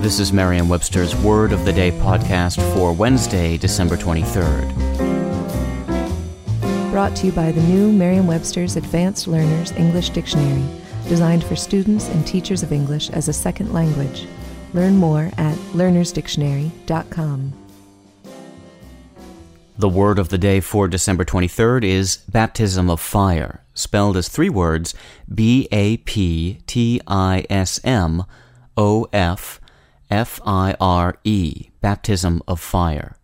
This is Merriam Webster's Word of the Day podcast for Wednesday, December 23rd. Brought to you by the new Merriam Webster's Advanced Learners English Dictionary, designed for students and teachers of English as a second language. Learn more at learnersdictionary.com. The word of the day for December 23rd is baptism of fire, spelled as three words B A P T I S M O F F I R E, baptism of fire.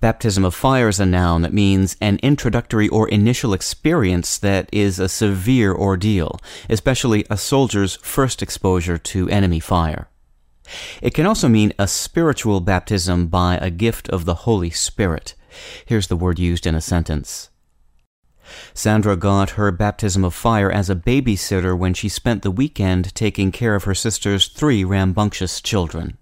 Baptism of fire is a noun that means an introductory or initial experience that is a severe ordeal, especially a soldier's first exposure to enemy fire. It can also mean a spiritual baptism by a gift of the Holy Spirit. Here's the word used in a sentence. Sandra got her baptism of fire as a babysitter when she spent the weekend taking care of her sister's three rambunctious children.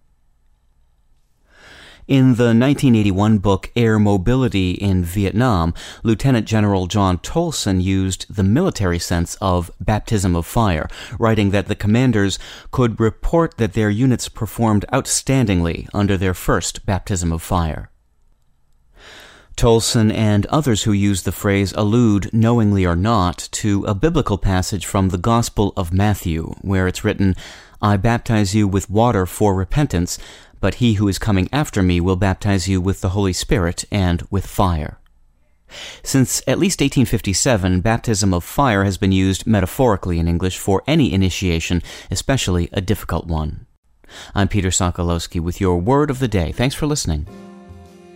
In the 1981 book Air Mobility in Vietnam, Lieutenant General John Tolson used the military sense of baptism of fire, writing that the commanders could report that their units performed outstandingly under their first baptism of fire. Tolson and others who use the phrase allude, knowingly or not, to a biblical passage from the Gospel of Matthew, where it's written, I baptize you with water for repentance, but he who is coming after me will baptize you with the Holy Spirit and with fire. Since at least 1857, baptism of fire has been used metaphorically in English for any initiation, especially a difficult one. I'm Peter Sokolowski with your word of the day. Thanks for listening.